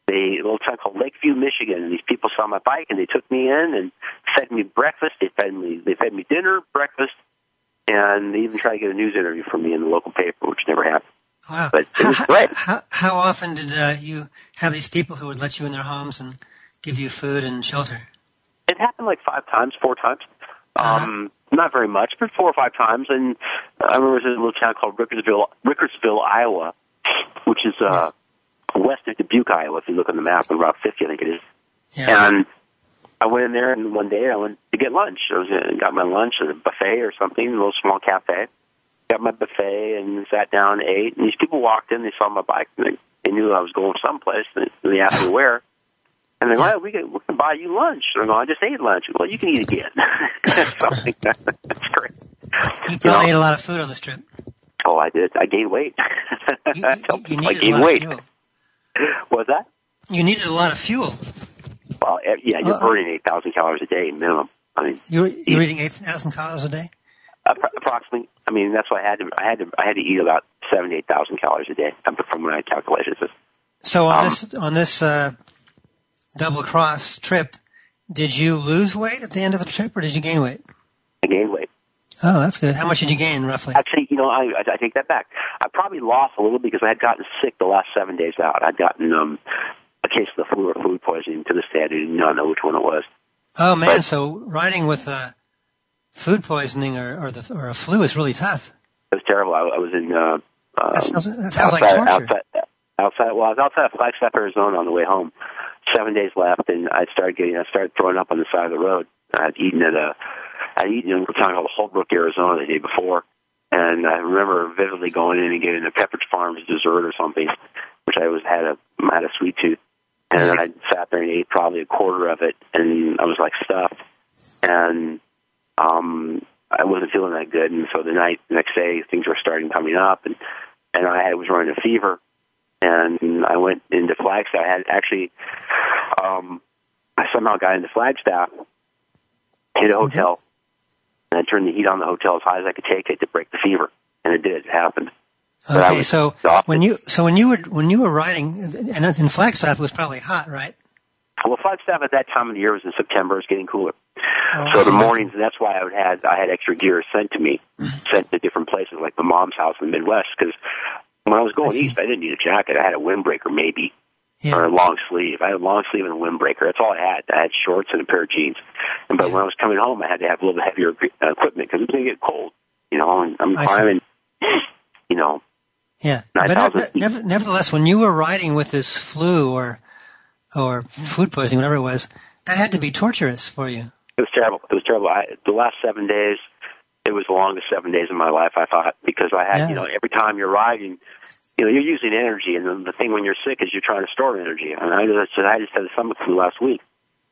they a little town called Lakeview, Michigan, and these people saw my bike and they took me in and fed me breakfast. They fed me they fed me dinner, breakfast, and they even tried to get a news interview from me in the local paper, which never happened. Wow. But it how, was great. How, how often did uh, you have these people who would let you in their homes and give you food and shelter? It like five times, four times. Um, not very much, but four or five times. And I remember there was a little town called Rickersville, Rickersville, Iowa, which is uh, west of Dubuque, Iowa. If you look on the map, on Route 50, I think it is. Yeah. And I went in there, and one day I went to get lunch. I was in, got my lunch at a buffet or something, a little small cafe. Got my buffet and sat down and ate. And these people walked in, they saw my bike, and they, they knew I was going someplace. And they asked me where. And they're like, well, we can, we can buy you lunch. And I just ate lunch. Well, you can eat again. Something that's great. you probably ate a lot of food on this trip. Oh, I did. I gained weight. You, I you, you I gained weight. of fuel. What was that? You needed a lot of fuel. Well, eh, yeah, you're Uh-uh. burning 8,000 calories a day minimum. I mean, you're, you were eating 8,000 calories a day? approximately. I mean, that's why I had to. I had to. I had to eat about seventy-eight thousand calories a day um, from when I calculated this. So on Um, this on this uh, double cross trip, did you lose weight at the end of the trip, or did you gain weight? I gained weight. Oh, that's good. How much did you gain roughly? Actually, you know, I, I, I take that back. I probably lost a little because I had gotten sick the last seven days out. I'd gotten um, a case of the flu or food poisoning. To this day, I not know which one it was. Oh man, but- so riding with uh, food poisoning or or, the, or a flu is really tough. It was terrible. I, I was in uh, um, That sounds, that sounds like outside, torture. outside, outside. Well, I was outside of Flagstaff, Arizona, on the way home. Seven days left, and I started getting. I started throwing up on the side of the road. I had eaten at a. I had eaten in a town called Holbrook, Arizona, the day before, and I remember vividly going in and getting a Pepperidge Farms dessert or something, which I was had a had a sweet tooth, and I sat there and ate probably a quarter of it, and I was like stuffed, and um, I wasn't feeling that good, and so the night the next day things were starting coming up, and and I was running a fever, and I went into Flagstaff. I had actually, um, I somehow got into Flagstaff, hit a hotel, and I turned the heat on the hotel as high as I could take it to break the fever, and it did. It happened. Okay, so exhausted. when you so when you were when you were riding, and in Flagstaff it was probably hot, right? Well, Flagstaff at that time of the year was in September. It's getting cooler. Oh, So the mornings, and that's why I would had I had extra gear sent to me, sent to different places like my mom's house in the Midwest. Because when I was going I east, I didn't need a jacket. I had a windbreaker maybe, or a long sleeve. I had a long sleeve and a windbreaker. That's all I had. I had shorts and a pair of jeans. And but when I was coming home, I had to have a little bit heavier uh, equipment because it was going to get cold. You know, and I'm I see. climbing. You know, Yeah, but never, never, nevertheless, when you were riding with this flu or or food poisoning, whatever it was, that had to be torturous for you. It was terrible. It was terrible. I, the last seven days, it was the longest seven days of my life. I thought because I had, yeah. you know, every time you're riding, you know, you're using energy, and the, the thing when you're sick is you're trying to store energy. And I just, I just had a stomach flu last week.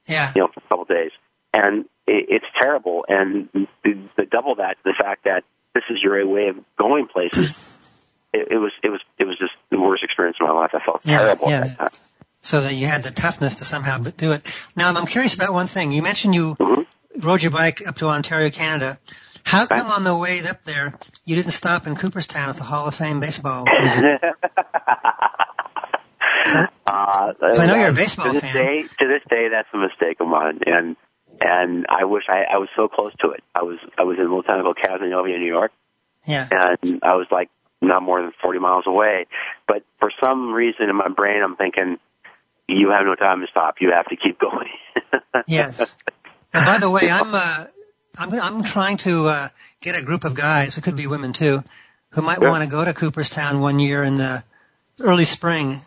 Yeah. You know, for a couple of days, and it, it's terrible. And the, the double that, the fact that this is your way of going places. it, it was, it was, it was just the worst experience of my life. I felt yeah, terrible. Yeah. So that you had the toughness to somehow do it. Now, I'm curious about one thing. You mentioned you mm-hmm. rode your bike up to Ontario, Canada. How come on the way up there you didn't stop in Cooperstown at the Hall of Fame baseball museum? uh, I know you're a baseball to this fan. Day, to this day, that's a mistake of mine, and and I wish I, I was so close to it. I was I was in a little town called New York. Yeah. And I was like not more than 40 miles away. But for some reason in my brain, I'm thinking, you have no time to stop. You have to keep going. yes. And by the way, I'm uh, I'm I'm trying to uh, get a group of guys. It could be women too, who might yeah. want to go to Cooperstown one year in the early spring.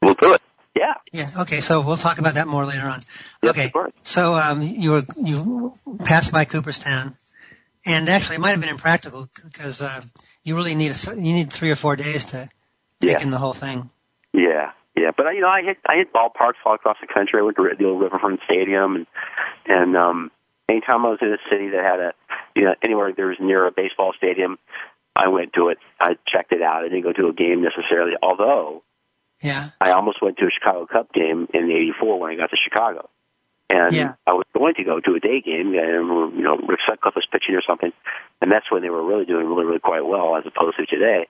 We'll do it. Yeah. Yeah. Okay. So we'll talk about that more later on. Yes, okay. So um, you were you passed by Cooperstown, and actually it might have been impractical because uh, you really need a, you need three or four days to take yeah. in the whole thing. Yeah. Yeah, but you know, I hit I hit ballparks all across the country. I went to the old Riverfront Stadium, and and um, anytime I was in a city that had a you know anywhere there was near a baseball stadium, I went to it. I checked it out. I didn't go to a game necessarily, although yeah, I almost went to a Chicago Cub game in '84 when I got to Chicago, and yeah. I was going to go to a day game, and you know Rick Sutcliffe was pitching or something, and that's when they were really doing really really quite well as opposed to today,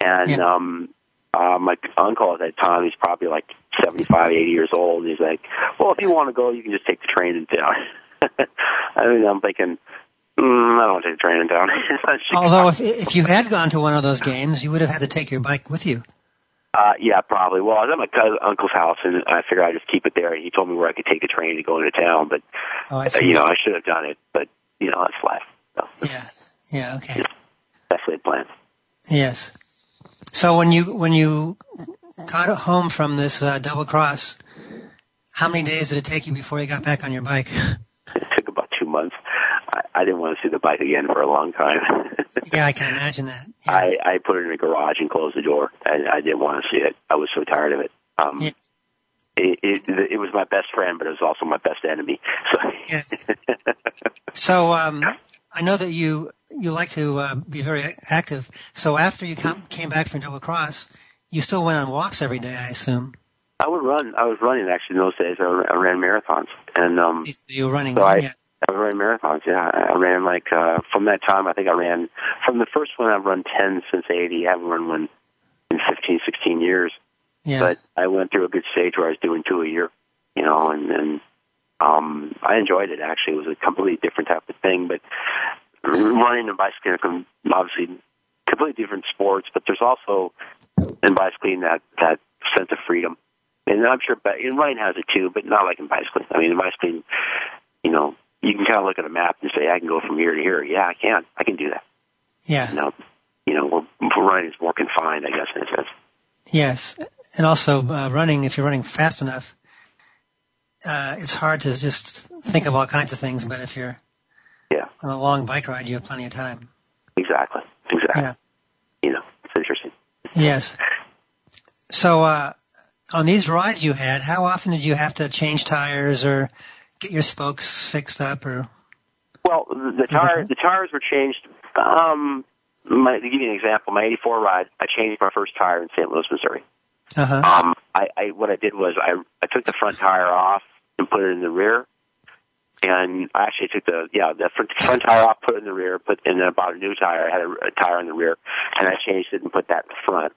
and yeah. um uh, my uncle at that time, he's probably like seventy-five, eighty years old. And he's like, well, if you want to go, you can just take the train in town. I mean, I'm thinking, mm, I don't want to take the train in town. Although, if, if you had gone to one of those games, you would have had to take your bike with you. Uh, yeah, probably. Well, I was at my cousin, uncle's house, and I figured I'd just keep it there. He told me where I could take a train to go into town, but oh, I uh, you know, I should have done it. But you know, that's life. So, yeah, yeah, okay. definitely a plan. Yes. So when you when you got home from this uh, double cross, how many days did it take you before you got back on your bike? It took about two months. I, I didn't want to see the bike again for a long time. yeah, I can imagine that. Yeah. I, I put it in a garage and closed the door. I, I didn't want to see it. I was so tired of it. Um, yeah. It, it, it was my best friend, but it was also my best enemy. So, so um, I know that you you like to uh, be very active. So after you come, came back from Double Cross, you still went on walks every day, I assume. I would run. I was running actually in those days. I, I ran marathons, and um, you were running. So I, yeah. I was running marathons. Yeah, I ran like uh, from that time. I think I ran from the first one. I've run ten since '80. I haven't run one in 15, 16 years. Yeah. But I went through a good stage where I was doing two a year, you know, and and um, I enjoyed it. Actually, it was a completely different type of thing. But running and bicycling are obviously completely different sports, but there's also in bicycling that that sense of freedom. And I'm sure, but in running has it too, but not like in bicycling. I mean, in bicycling, you know, you can kind of look at a map and say, I can go from here to here. Yeah, I can. I can do that. Yeah. You know, you know, we're, running is more confined, I guess, in a sense. Yes, and also uh, running. If you're running fast enough, uh, it's hard to just think of all kinds of things. But if you're yeah. On a long bike ride, you have plenty of time. Exactly. Exactly. Yeah. You know, it's interesting. Yes. So, uh, on these rides you had, how often did you have to change tires or get your spokes fixed up or? Well, the, the tires, the tires were changed. Um, my, to give you an example, my 84 ride, I changed my first tire in St. Louis, Missouri. Uh-huh. Um, I, I, what I did was I, I took the front tire off and put it in the rear and I actually took the yeah the front, front tire off, put it in the rear, put and then I bought a new tire. I had a, a tire in the rear, and I changed it and put that in the front.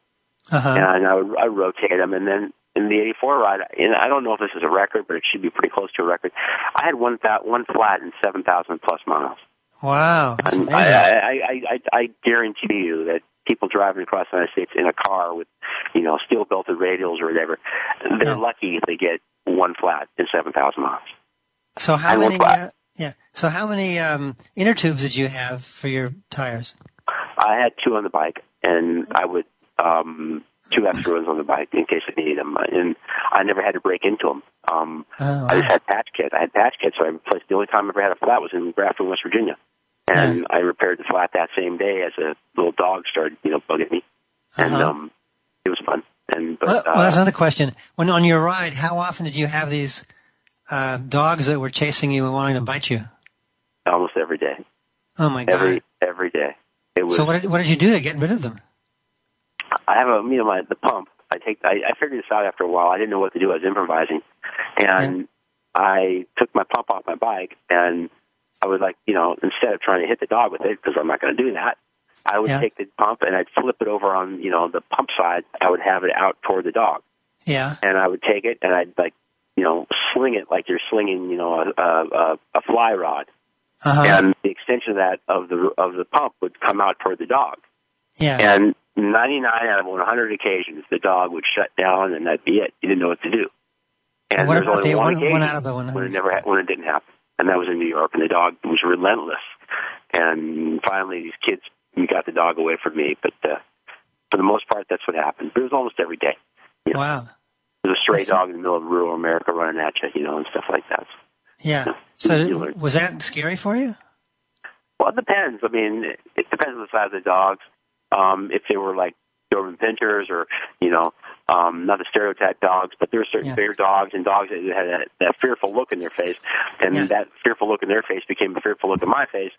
Uh-huh. And I would I rotate them, and then in the '84 ride, and I don't know if this is a record, but it should be pretty close to a record. I had one that one flat in seven thousand plus miles. Wow, that's amazing. I, I, I, I, I guarantee you that people driving across the United States in a car with, you know, steel belted radials or whatever, they're yeah. lucky if they get one flat in seven thousand miles. So how many? Uh, yeah. So how many um, inner tubes did you have for your tires? I had two on the bike. and I would um, two extra ones on the bike in case I needed them. And I never had to break into them. Um, Oh, I just had patch kits. I had patch kits, so I replaced. The only time I ever had a flat was in Grafton, West Virginia, and I repaired the flat that same day as a little dog started, you know, bugging me, and Uh-huh. um, it was fun. And but Well, well, that's uh, another question. When on your ride, how often did you have these uh, dogs that were chasing you and wanting to bite you? almost every day, Oh my god! every every day. It was. so what did, what did you do to get rid of them? I have a you know my the pump. I take I, I figured this out after a while. I didn't know what to do. I was improvising, and I took my pump off my bike, and I was like you know instead of trying to hit the dog with it because I'm not going to do that. I would Yeah. take the pump and I'd flip it over on you know the pump side. I would have it out toward the dog, Yeah. and I would take it and I'd like you know sling it like you're slinging you know a a, a, a fly rod, Uh-huh. and the extension of that of the of the pump would come out toward the dog. Yeah. And 99 out of 100 occasions, the dog would shut down, and that'd be it. You didn't know what to do. And What there's only the one, one- occasion one out of the when it never ha- when it didn't happen, and that was in New York. And the dog was relentless. And finally, these kids got the dog away from me. But uh, for the most part, that's what happened. But it was almost every day. wow. There was a stray That's- dog in the middle of rural America running at you, you know, and stuff like that. Yeah. So was that scary for you? Well, it depends. I mean, it, it depends on the size of the dogs. Um, if they were like Doberman Pinschers or, you know, um, not the stereotype dogs, but there are certain Yeah. bigger dogs and dogs that had that, that fearful look in their face. And Yeah. that fearful look in their face became a fearful look in my face.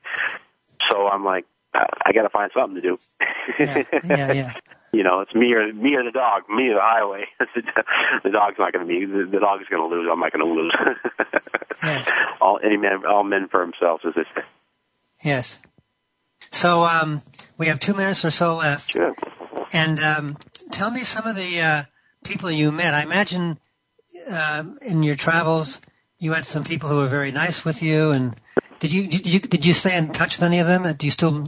So I'm like, uh, I got to find something to do. Yeah. Yeah. Yeah. you know, it's me or me or the dog, me or the highway. the dog's not going to be. The, the dog's going to lose. I'm not going to lose. Yes. all any man, all men for themselves, as they say. Yes. So um, we have two minutes or so left, Sure. and um, tell me some of the uh, people you met. I imagine uh, in your travels you had some people who were very nice with you. And did you did you did you stay in touch with any of them? Do you still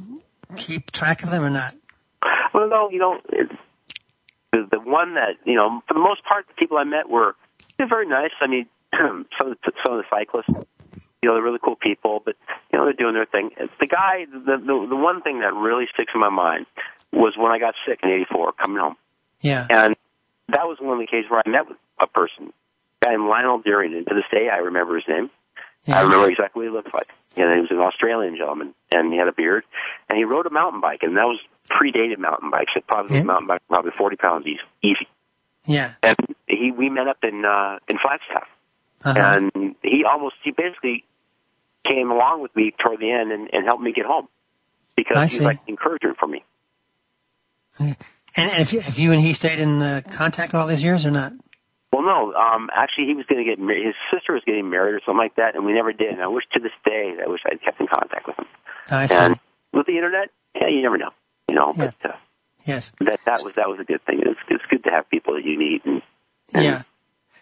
keep track of them or not? Well, no, you know, the the one that you know, for the most part, the people I met were they're very nice. I mean, some some of the cyclists, you know, they're really cool people, but you know, they're doing their thing. The guy, the the, the one thing that really sticks in my mind was when I got sick in '84, coming home, Yeah. and that was one of the cases where I met with a person, a guy named Lionel Deering, and to this day I remember his name. Yeah. I remember exactly what he looked like. You know, he was an Australian gentleman, and he had a beard, and he rode a mountain bike, and that was predated mountain bikes. It probably Yeah. mountain bike, probably forty pounds easy. Yeah. And he, we met up in uh, in Flagstaff, Uh-huh. and he almost, he basically came along with me toward the end and, and helped me get home because I he's see. like encouragement for me. And, and if you, have you and he stayed in uh, contact all these years or not? Well, no, um, actually, he was going to get married. His sister was getting married or something like that, and we never did. And I wish to this day, I wish I'd kept in contact with him. I see. And with the internet, yeah, you never know, you know. Yeah. But uh, yes. that that was that was a good thing. It's it's good to have people that you need. And, and Yeah.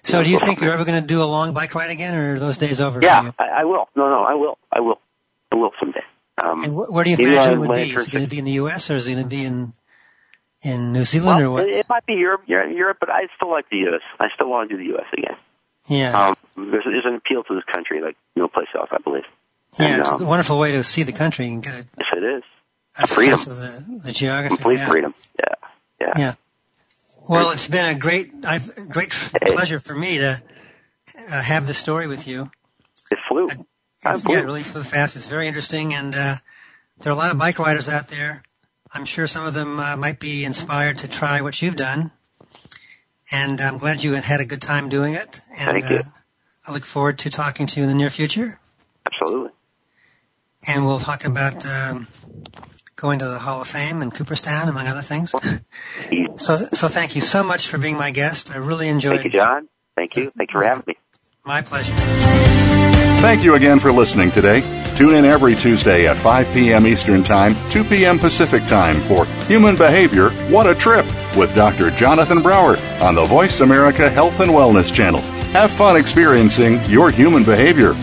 So do you think you're ever going to do a long bike ride again, or are those days over? For yeah? I, I will. No, no, I will. I will. I will someday. Um, And wh- where do you imagine it would be? Is it going to be in the U.S. or is it going to be in in New Zealand or what? it, it might be Europe, Europe, Europe, but I still like the U.S. I still want to do the U.S. again. yeah, Um, there's, there's an appeal to this country like no place else, I believe. yeah. and, It's um, a wonderful way to see the country and get a, Yes, it is. a Freedom. sense of the, the geography. Complete yeah. freedom. Yeah. Yeah. Yeah. Well, it's been a great, I've, great pleasure for me to uh, have this story with you. It flew. I It's, yeah, it really flew fast. It's very interesting, and uh, there are a lot of bike riders out there. I'm sure some of them uh, might be inspired to try what you've done, and I'm glad you had a good time doing it. And Thank you. Uh, I look forward to talking to you in the near future, Absolutely. and we'll talk about um, going to the Hall of Fame in Cooperstown, among other things. so, so thank you so much for being my guest. I really enjoyed. It. Thank you, John. Thank you. Thank you for having me. My pleasure. Thank you again for listening today. Tune in every Tuesday at 5 p.m. Eastern Time, 2 p.m. Pacific Time for Human Behavior What a Trip with Dr. Jonathan Brower on the Voice America Health and Wellness Channel. Have fun experiencing your human behavior.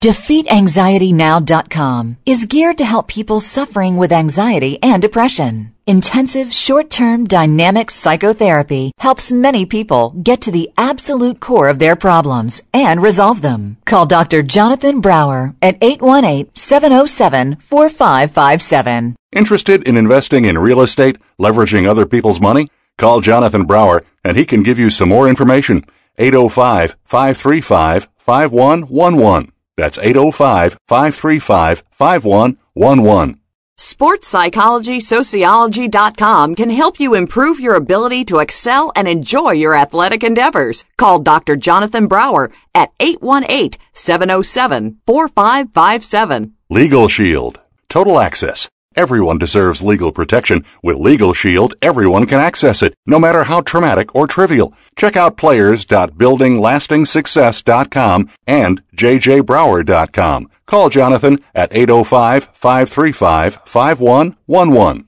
DefeatAnxietyNow.com is geared to help people suffering with anxiety and depression. Intensive short-term dynamic psychotherapy helps many people get to the absolute core of their problems and resolve them. Call Dr. Jonathan Brower at 818-707-4557. Interested in investing in real estate, leveraging other people's money? Call Jonathan Brower and he can give you some more information. 805-535-5111. That's 805-535-5111. SportsPsychologySociology.com can help you improve your ability to excel and enjoy your athletic endeavors. Call Dr. Jonathan Brower at 818-707-4557. Legal Shield. Total access. Everyone deserves legal protection. With Legal Shield, everyone can access it, no matter how traumatic or trivial. Check out players.buildinglastingsuccess.com and jjbrower.com. Call Jonathan at 805 535 5111.